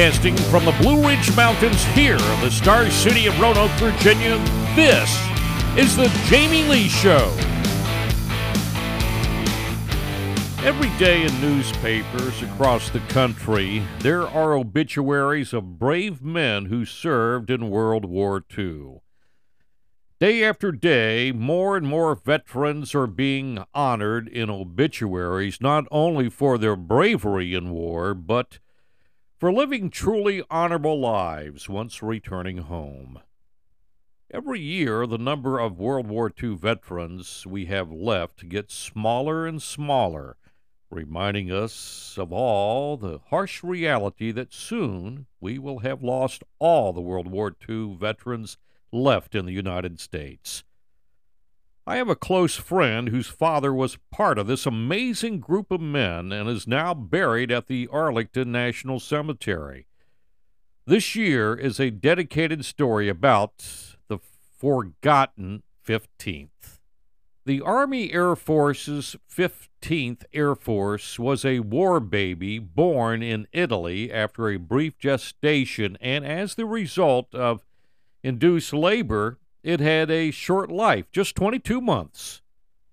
Broadcasting from the Blue Ridge Mountains here in the star city of Roanoke, Virginia, this is the Jamie Lee Show. Every day in newspapers across the country, there are obituaries of brave men who served in World War II. Day after day, more and more veterans are being honored in obituaries not only for their bravery in war, but for living truly honorable lives once returning home. Every year, the number of World War II veterans we have left gets smaller and smaller, reminding us of all the harsh reality that soon we will have lost all the World War II veterans left in the United States. I have a close friend whose father was part of this amazing group of men and is now buried at the Arlington National Cemetery. This year is a dedicated story about the forgotten 15th. The Army Air Force's 15th Air Force was a war baby born in Italy after a brief gestation and as the result of induced labor it had a short life, just 22 months.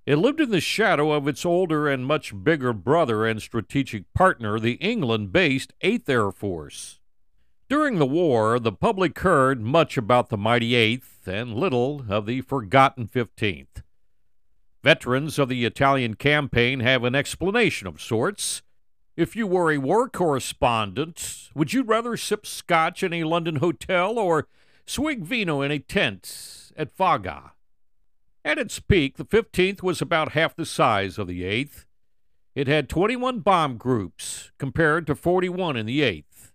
It lived in the shadow of its older and much bigger brother and strategic partner, the England based 8th Air Force. During the war, the public heard much about the mighty 8th and little of the forgotten 15th. Veterans of the Italian campaign have an explanation of sorts. If you were a war correspondent, would you rather sip scotch in a London hotel or swig vino in a tent at Foggia. At its peak, the 15th was about half the size of the 8th. It had 21 bomb groups compared to 41 in the 8th.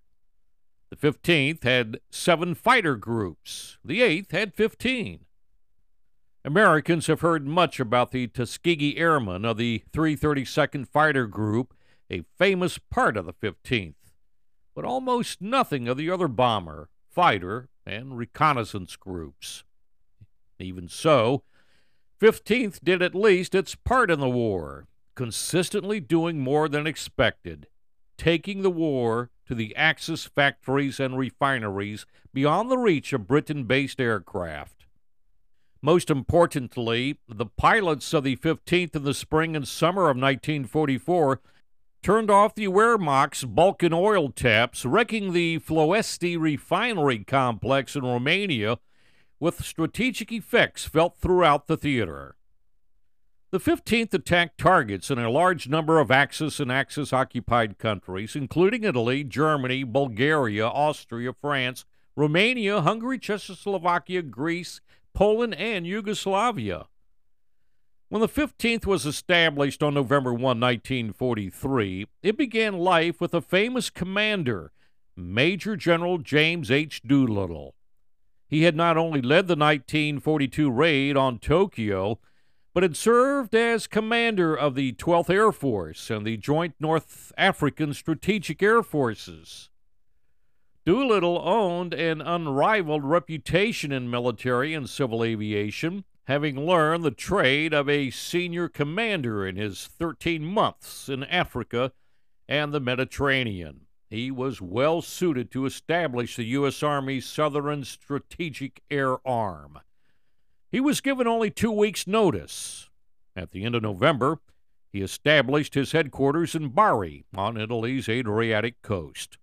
The 15th had seven fighter groups. The 8th had 15. Americans have heard much about the Tuskegee Airmen of the 332nd Fighter Group, a famous part of the 15th, but almost nothing of the other bomber, fighter, and reconnaissance groups. Even so, 15th did at least its part in the war, consistently doing more than expected, taking the war to the Axis factories and refineries beyond the reach of Britain based aircraft. Most importantly, the pilots of the 15th in the spring and summer of 1944 turned off the Wehrmacht's Balkan oil taps, wrecking the Ploiești refinery complex in Romania with strategic effects felt throughout the theater. The 15th attacked targets in a large number of Axis and Axis occupied countries, including Italy, Germany, Bulgaria, Austria, France, Romania, Hungary, Czechoslovakia, Greece, Poland, and Yugoslavia. When the 15th was established on November 1, 1943, it began life with a famous commander, Major General James H. Doolittle. He had not only led the 1942 raid on Tokyo, but had served as commander of the 12th Air Force and the Joint North African Strategic Air Forces. Doolittle owned an unrivaled reputation in military and civil aviation having learned the trade of a senior commander in his 13 months in Africa and the Mediterranean. He was well suited to establish the U.S. Army's Southern Strategic Air Arm. He was given only two weeks' notice. At the end of November, he established his headquarters in Bari on Italy's Adriatic coast.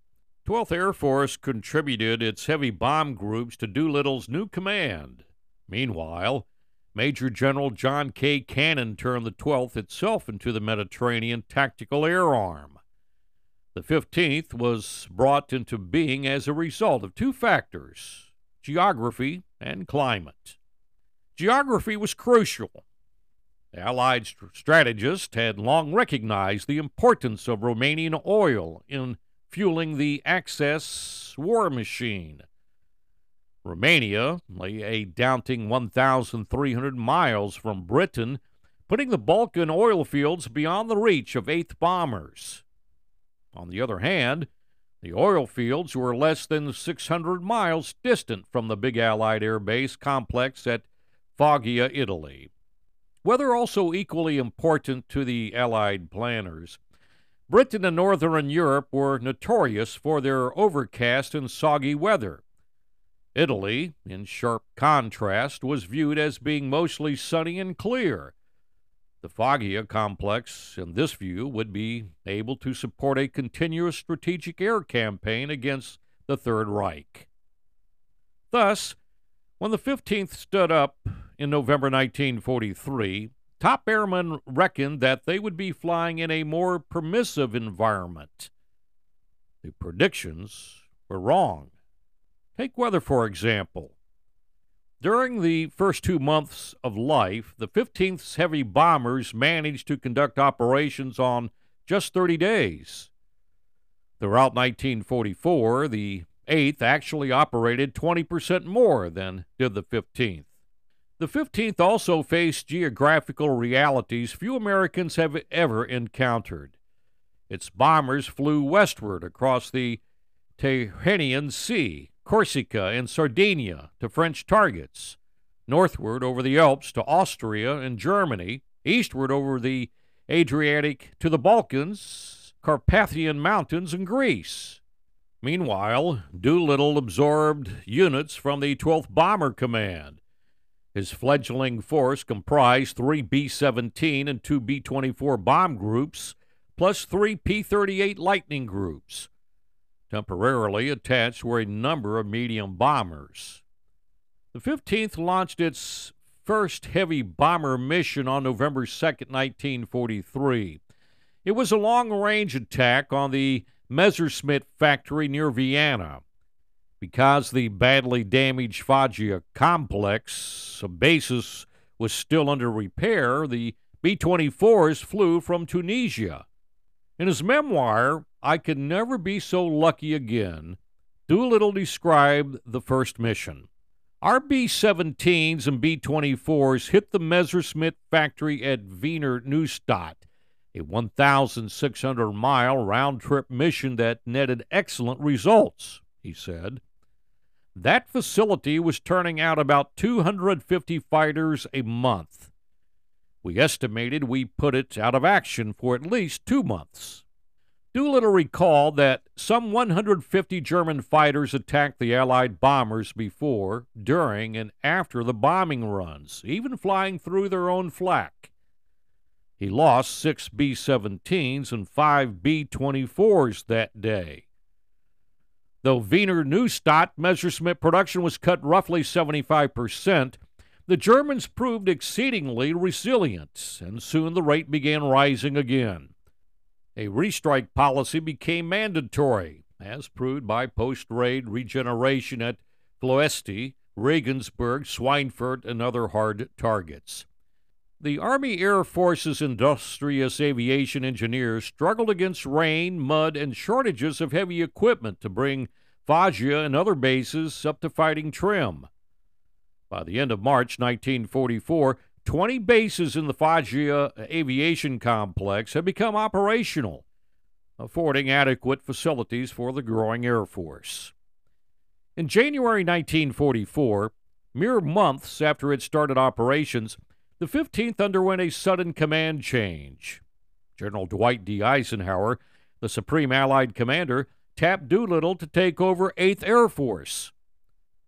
12th Air Force contributed its heavy bomb groups to Doolittle's new command. Meanwhile, Major General John K. Cannon turned the 12th itself into the Mediterranean Tactical Air Arm. The 15th was brought into being as a result of two factors geography and climate. Geography was crucial. The Allied strategists had long recognized the importance of Romanian oil in fueling the Axis war machine. Romania lay a daunting 1,300 miles from Britain, putting the Balkan oil fields beyond the reach of 8th bombers. On the other hand, the oil fields were less than 600 miles distant from the big Allied air base complex at Foggia, Italy. Weather also equally important to the Allied planners. Britain and Northern Europe were notorious for their overcast and soggy weather. Italy, in sharp contrast, was viewed as being mostly sunny and clear. The Foggia complex, in this view, would be able to support a continuous strategic air campaign against the Third Reich. Thus, when the 15th stood up in November 1943, top airmen reckoned that they would be flying in a more permissive environment. The predictions were wrong. Take weather, for example. During the first two months of life, the 15th's heavy bombers managed to conduct operations on just 30 days. Throughout 1944, the 8th actually operated 20% more than did the 15th. The 15th also faced geographical realities few Americans have ever encountered. Its bombers flew westward across the Tyrrhenian Sea, Corsica, and Sardinia to French targets, northward over the Alps to Austria and Germany, eastward over the Adriatic to the Balkans, Carpathian Mountains, and Greece. Meanwhile, Doolittle absorbed units from the 12th Bomber Command. His fledgling force comprised three B 17 and two B 24 bomb groups, plus three P 38 Lightning groups. Temporarily attached were a number of medium bombers. The 15th launched its first heavy bomber mission on November 2, 1943. It was a long range attack on the Messerschmitt factory near Vienna. Because the badly damaged Foggia complex basis was still under repair, the B 24s flew from Tunisia. In his memoir, I Can Never Be So Lucky Again, Doolittle described the first mission. Our B 17s and B 24s hit the Messerschmitt factory at Wiener Neustadt a 1,600 mile round trip mission that netted excellent results, he said. That facility was turning out about 250 fighters a month. We estimated we put it out of action for at least two months. Doolittle recalled that some 150 German fighters attacked the Allied bombers before, during, and after the bombing runs, even flying through their own flak. He lost six B 17s and five B 24s that day. Though Wiener Neustadt Messerschmitt production was cut roughly 75%, the Germans proved exceedingly resilient, and soon the rate began rising again. A restrike policy became mandatory, as proved by post raid regeneration at Ploesti, Regensburg, Schweinfurt, and other hard targets. The Army Air Force's industrious aviation engineers struggled against rain, mud, and shortages of heavy equipment to bring Foggia and other bases up to fighting trim. By the end of March 1944, 20 bases in the Foggia aviation complex had become operational, affording adequate facilities for the growing Air Force. In January 1944, mere months after it started operations, the 15th underwent a sudden command change. General Dwight D. Eisenhower, the Supreme Allied Commander, tapped Doolittle to take over 8th Air Force.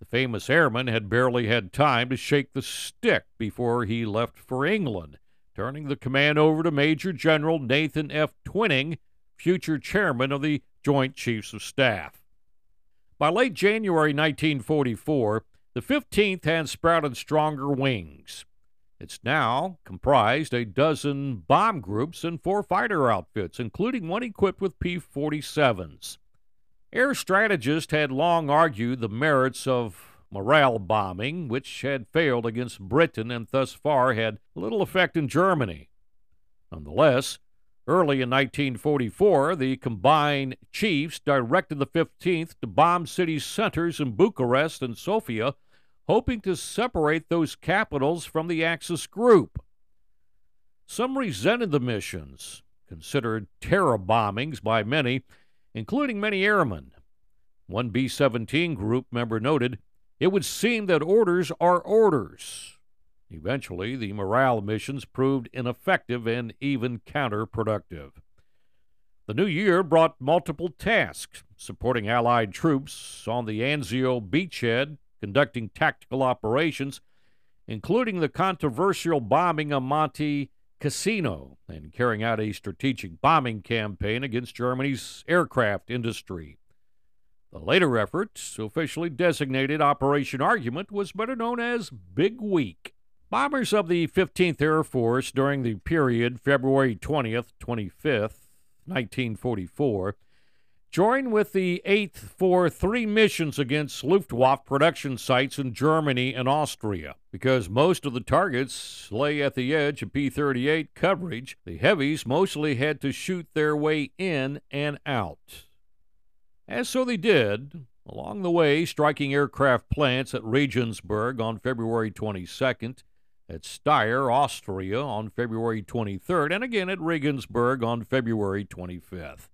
The famous airman had barely had time to shake the stick before he left for England, turning the command over to Major General Nathan F. Twining, future chairman of the Joint Chiefs of Staff. By late January 1944, the 15th had sprouted stronger wings. It's now comprised a dozen bomb groups and four fighter outfits, including one equipped with P 47s. Air strategists had long argued the merits of morale bombing, which had failed against Britain and thus far had little effect in Germany. Nonetheless, early in 1944, the combined chiefs directed the 15th to bomb city centers in Bucharest and Sofia hoping to separate those capitals from the Axis group. Some resented the missions, considered terror bombings by many, including many airmen. One B 17 group member noted, It would seem that orders are orders. Eventually, the morale missions proved ineffective and even counterproductive. The new year brought multiple tasks supporting Allied troops on the Anzio beachhead, conducting tactical operations, including the controversial bombing of Monte Cassino and carrying out a strategic bombing campaign against Germany's aircraft industry. The later effort, officially designated Operation Argument, was better known as Big Week. Bombers of the 15th Air Force during the period February 20th, 25th, 1944 joined with the 8th for three missions against Luftwaffe production sites in Germany and Austria. Because most of the targets lay at the edge of P 38 coverage, the heavies mostly had to shoot their way in and out. As so they did, along the way, striking aircraft plants at Regensburg on February 22nd, at Steyr, Austria on February 23rd, and again at Regensburg on February 25th.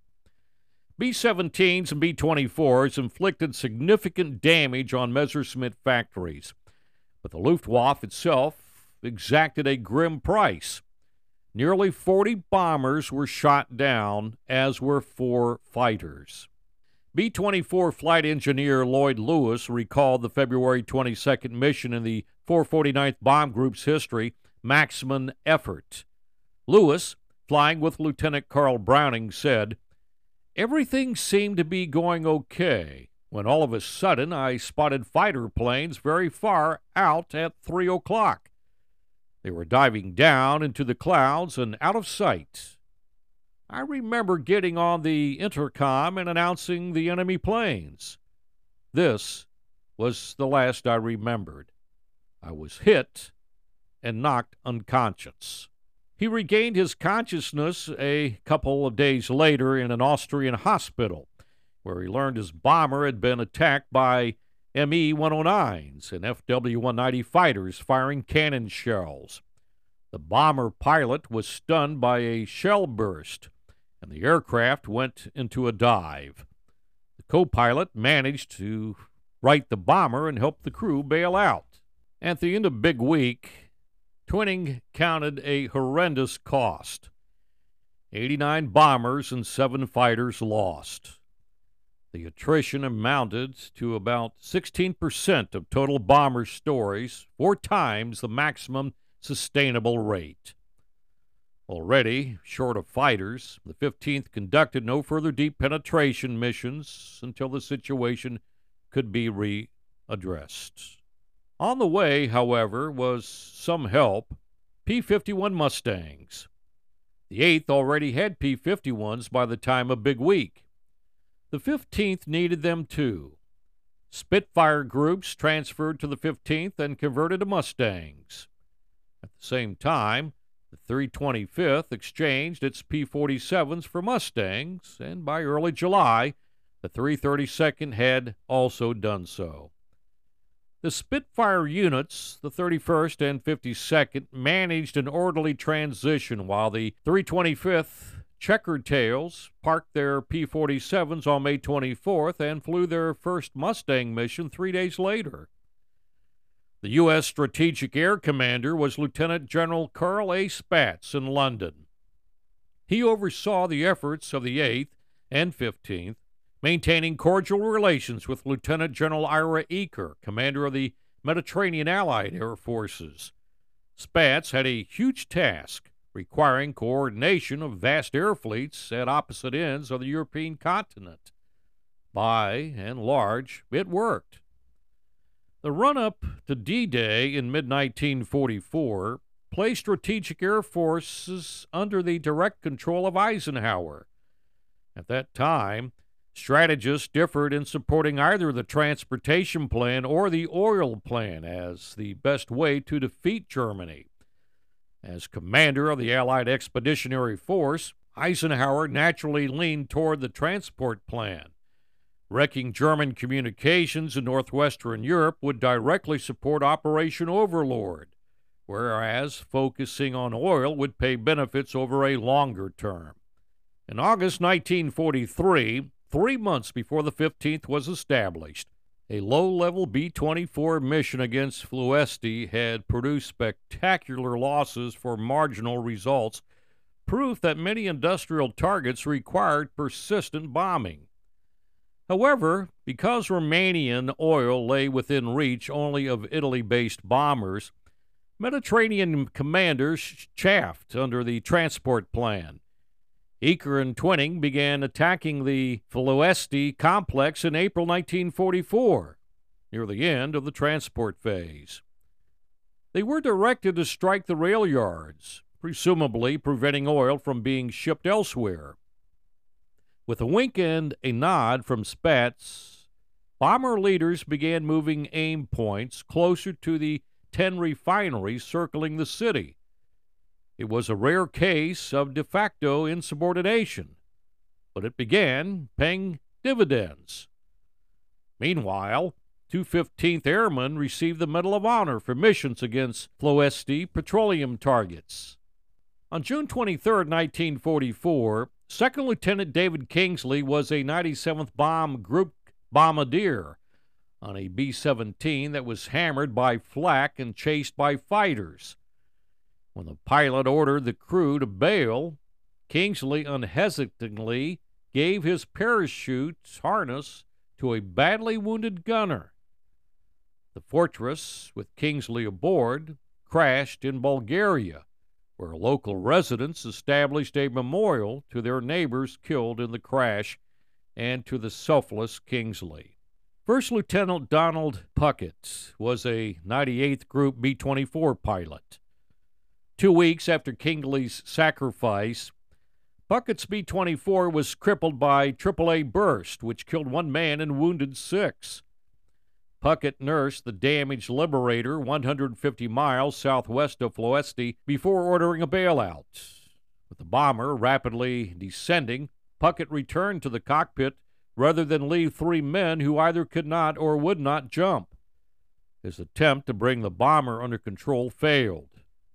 B 17s and B 24s inflicted significant damage on Messerschmitt factories, but the Luftwaffe itself exacted a grim price. Nearly 40 bombers were shot down, as were four fighters. B 24 flight engineer Lloyd Lewis recalled the February 22nd mission in the 449th Bomb Group's history, Maximum Effort. Lewis, flying with Lieutenant Carl Browning, said, Everything seemed to be going okay when all of a sudden I spotted fighter planes very far out at 3 o'clock. They were diving down into the clouds and out of sight. I remember getting on the intercom and announcing the enemy planes. This was the last I remembered. I was hit and knocked unconscious. He regained his consciousness a couple of days later in an Austrian hospital, where he learned his bomber had been attacked by ME 109s and FW 190 fighters firing cannon shells. The bomber pilot was stunned by a shell burst, and the aircraft went into a dive. The co pilot managed to right the bomber and help the crew bail out. At the end of Big Week, Twining counted a horrendous cost 89 bombers and 7 fighters lost. The attrition amounted to about 16% of total bomber sorties, four times the maximum sustainable rate. Already short of fighters, the 15th conducted no further deep penetration missions until the situation could be readdressed. On the way, however, was some help P 51 Mustangs. The 8th already had P 51s by the time of Big Week. The 15th needed them too. Spitfire groups transferred to the 15th and converted to Mustangs. At the same time, the 325th exchanged its P 47s for Mustangs, and by early July, the 332nd had also done so. The Spitfire units, the 31st and 52nd, managed an orderly transition while the 325th Checkered Tails parked their P 47s on May 24th and flew their first Mustang mission three days later. The U.S. Strategic Air Commander was Lieutenant General Carl A. Spaatz in London. He oversaw the efforts of the 8th and 15th maintaining cordial relations with Lieutenant General Ira Eaker, commander of the Mediterranean Allied Air Forces. Spaatz had a huge task requiring coordination of vast air fleets at opposite ends of the European continent. By and large, it worked. The run up to D Day in mid 1944 placed strategic air forces under the direct control of Eisenhower. At that time, Strategists differed in supporting either the transportation plan or the oil plan as the best way to defeat Germany. As commander of the Allied Expeditionary Force, Eisenhower naturally leaned toward the transport plan. Wrecking German communications in northwestern Europe would directly support Operation Overlord, whereas focusing on oil would pay benefits over a longer term. In August 1943, three months before the 15th was established. A low level B 24 mission against Ploiești had produced spectacular losses for marginal results, proof that many industrial targets required persistent bombing. However, because Romanian oil lay within reach only of Italy based bombers, Mediterranean commanders chafed under the transport plan. Eaker and Twining began attacking the Ploiești complex in April 1944, near the end of the transport phase. They were directed to strike the rail yards, presumably preventing oil from being shipped elsewhere. With a wink and a nod from Spaatz, bomber leaders began moving aim points closer to the 10 refineries circling the city. It was a rare case of de facto insubordination, but it began paying dividends. Meanwhile, 215th Airmen received the Medal of Honor for missions against Ploiești petroleum targets. On June 23, 1944, Second Lieutenant David Kingsley was a 97th Bomb Group bombardier on a B 17 that was hammered by flak and chased by fighters. When the pilot ordered the crew to bail, Kingsley unhesitatingly gave his parachute harness to a badly wounded gunner. The Fortress, with Kingsley aboard, crashed in Bulgaria, where local residents established a memorial to their neighbors killed in the crash and to the selfless Kingsley. First Lieutenant Donald Puckett was a 98th Group B 24 pilot. Two weeks after Kingsley's sacrifice, Puckett's B 24 was crippled by AAA burst, which killed one man and wounded six. Puckett nursed the damaged Liberator 150 miles southwest of Ploiești before ordering a bailout. With the bomber rapidly descending, Puckett returned to the cockpit rather than leave three men who either could not or would not jump. His attempt to bring the bomber under control failed,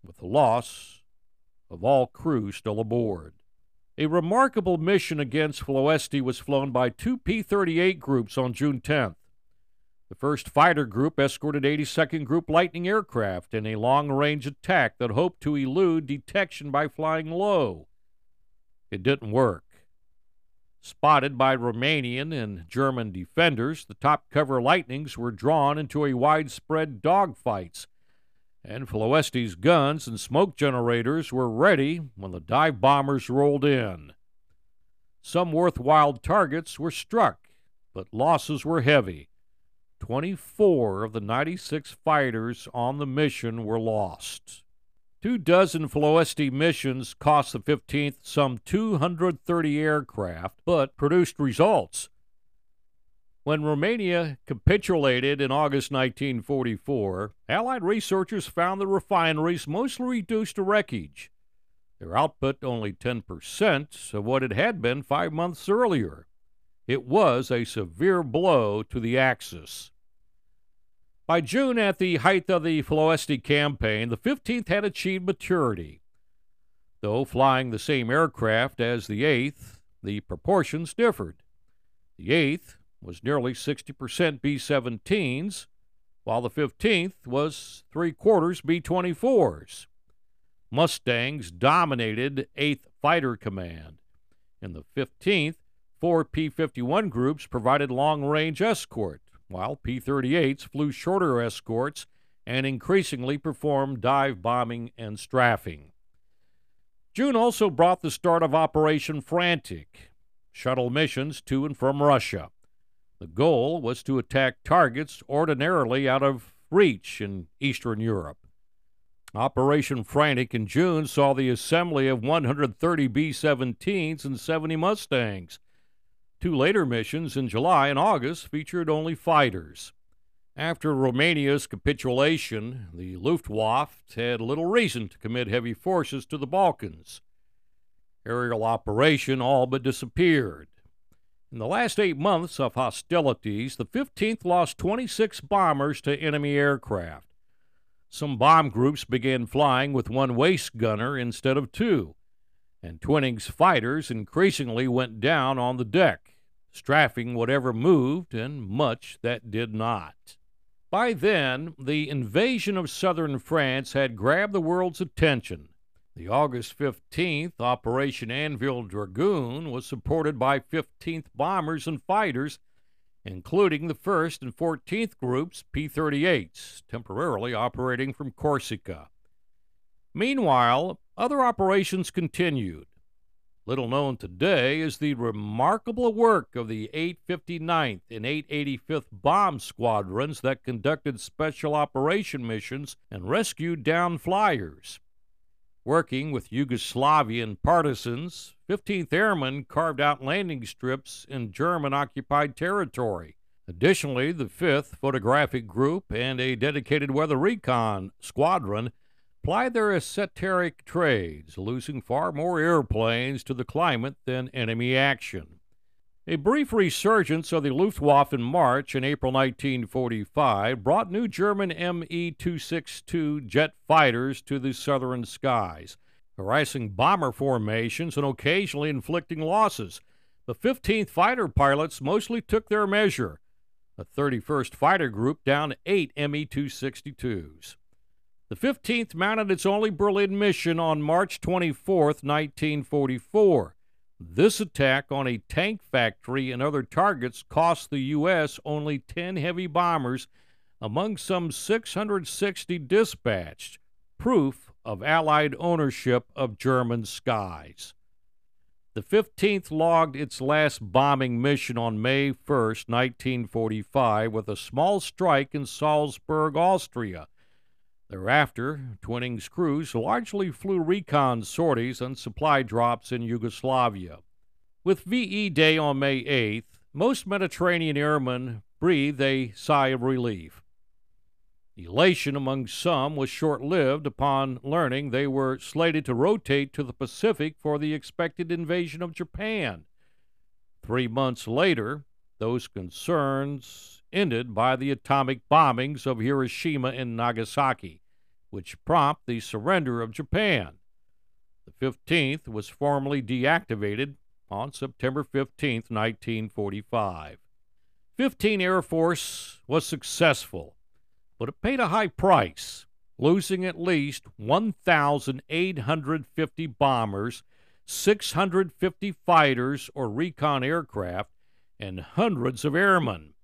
with the loss of all crew still aboard. A remarkable mission against Ploiești was flown by two P 38 groups on June 10th. The first fighter group escorted 82nd Group Lightning aircraft in a long range attack that hoped to elude detection by flying low. It didn't work. Spotted by Romanian and German defenders, the top cover Lightnings were drawn into a widespread dogfights, and Ploiești's guns and smoke generators were ready when the dive bombers rolled in. Some worthwhile targets were struck, but losses were heavy. 24 of the 96 fighters on the mission were lost. Two dozen Ploiești missions cost the 15th some 230 aircraft, but produced results. When Romania capitulated in August 1944, Allied researchers found the refineries mostly reduced to wreckage, their output only 10% of what it had been five months earlier. It was a severe blow to the Axis. By June, at the height of the Ploiești campaign, the 15th had achieved maturity. Though flying the same aircraft as the 8th, the proportions differed. The 8th was nearly 60% B 17s, while the 15th was three quarters B 24s. Mustangs dominated 8th Fighter Command. In the 15th, four P 51 groups provided long range escort while P 38s flew shorter escorts and increasingly performed dive bombing and strafing. June also brought the start of Operation Frantic, shuttle missions to and from Russia. The goal was to attack targets ordinarily out of reach in Eastern Europe. Operation Frantic in June saw the assembly of 130 B 17s and 70 Mustangs, Two later missions in July and August featured only fighters. After Romania's capitulation, the Luftwaffe had little reason to commit heavy forces to the Balkans. Aerial operation all but disappeared. In the last eight months of hostilities, the 15th lost 26 bombers to enemy aircraft. Some bomb groups began flying with one waist gunner instead of two, and Twining's fighters increasingly went down on the deck strafing whatever moved and much that did not. By then, the invasion of southern France had grabbed the world's attention. The August 15th Operation Anvil Dragoon was supported by 15th Bombers and Fighters, including the 1st and 14th Groups P 38s, temporarily operating from Corsica. Meanwhile, other operations continued. Little known today is the remarkable work of the 859th and 885th Bomb Squadrons that conducted special operation missions and rescued down flyers. Working with Yugoslavian partisans, 15th Airmen carved out landing strips in German occupied territory. Additionally, the 5th Photographic Group and a dedicated weather recon squadron plied their esoteric trades, losing far more airplanes to the climate than enemy action. A brief resurgence of the Luftwaffe in March and April 1945 brought new German Me 262 jet fighters to the southern skies, harassing bomber formations and occasionally inflicting losses. The 15th Fighter pilots mostly took their measure. The 31st Fighter Group downed eight Me 262s. The 15th mounted its only Berlin mission on March 24, 1944. This attack on a tank factory and other targets cost the U.S. only 10 heavy bombers among some 660 dispatched, proof of Allied ownership of German skies. The 15th logged its last bombing mission on May 1, 1945, with a small strike in Salzburg, Austria Thereafter, Twining's crews largely flew recon sorties and supply drops in Yugoslavia. With VE Day on May 8th, most Mediterranean airmen breathed a sigh of relief. Elation among some was short lived upon learning they were slated to rotate to the Pacific for the expected invasion of Japan. Three months later, those concerns ended by the atomic bombings of Hiroshima and Nagasaki, which prompt the surrender of Japan. The 15th was formally deactivated on September 15, 1945. 15 Air Force was successful, but it paid a high price, losing at least 1,850 bombers, 650 fighters or recon aircraft, and hundreds of airmen.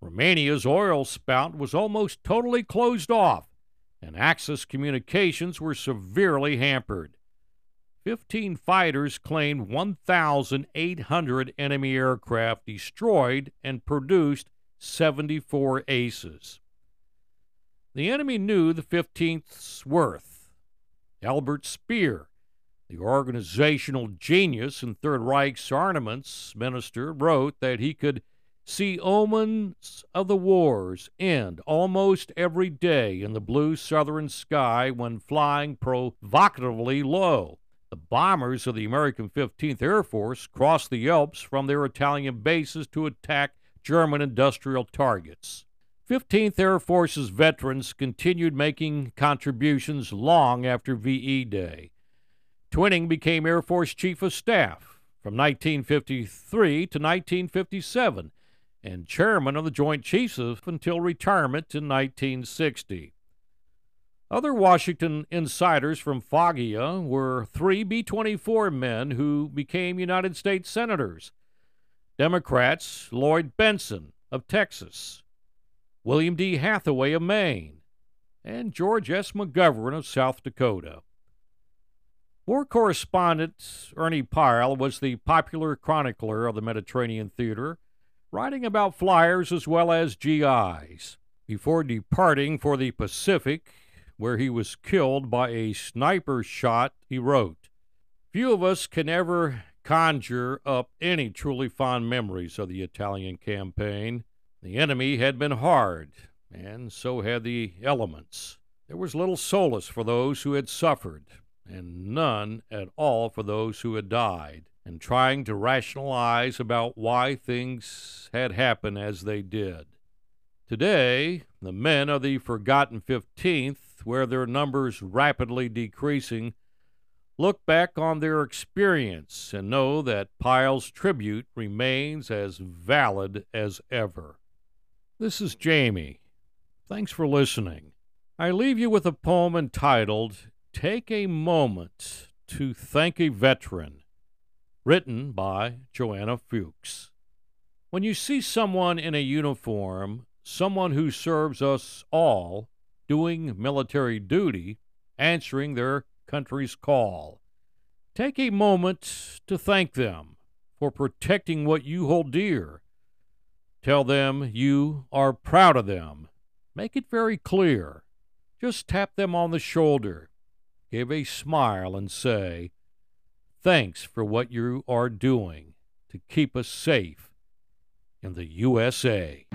Romania's oil spout was almost totally closed off, and Axis communications were severely hampered. Fifteen fighters claimed 1,800 enemy aircraft destroyed and produced 74 aces. The enemy knew the 15th's worth. Albert Speer, the organizational genius and Third Reich's armaments minister, wrote that he could see omens of the wars end almost every day in the blue southern sky when flying provocatively low. The bombers of the American 15th Air Force crossed the Alps from their Italian bases to attack German industrial targets. 15th Air Force's veterans continued making contributions long after VE Day. Twining became Air Force Chief of Staff from 1953 to 1957 and chairman of the Joint Chiefs of until retirement in 1960. Other Washington insiders from Foggia were three B 24 men who became United States Senators Democrats Lloyd Bentsen of Texas, William D. Hathaway of Maine, and George S. McGovern of South Dakota. War correspondent Ernie Pyle was the popular chronicler of the Mediterranean theater writing about flyers as well as GIs. Before departing for the Pacific, where he was killed by a sniper shot, he wrote, Few of us can ever conjure up any truly fond memories of the Italian campaign. The enemy had been hard, and so had the elements. There was little solace for those who had suffered, and none at all for those who had died and trying to rationalize about why things had happened as they did. Today, the men of the forgotten 15th, where their numbers rapidly decreasing, look back on their experience and know that Pyle's tribute remains as valid as ever. This is Jamie. Thanks for listening. I leave you with a poem entitled take a moment to thank a veteran. Written by Joanna Fuchs. When you see someone in a uniform, someone who serves us all, doing military duty, answering their country's call, take a moment to thank them for protecting what you hold dear. Tell them you are proud of them. Make it very clear. Just tap them on the shoulder give a smile and say, Thanks for what you are doing to keep us safe in the USA.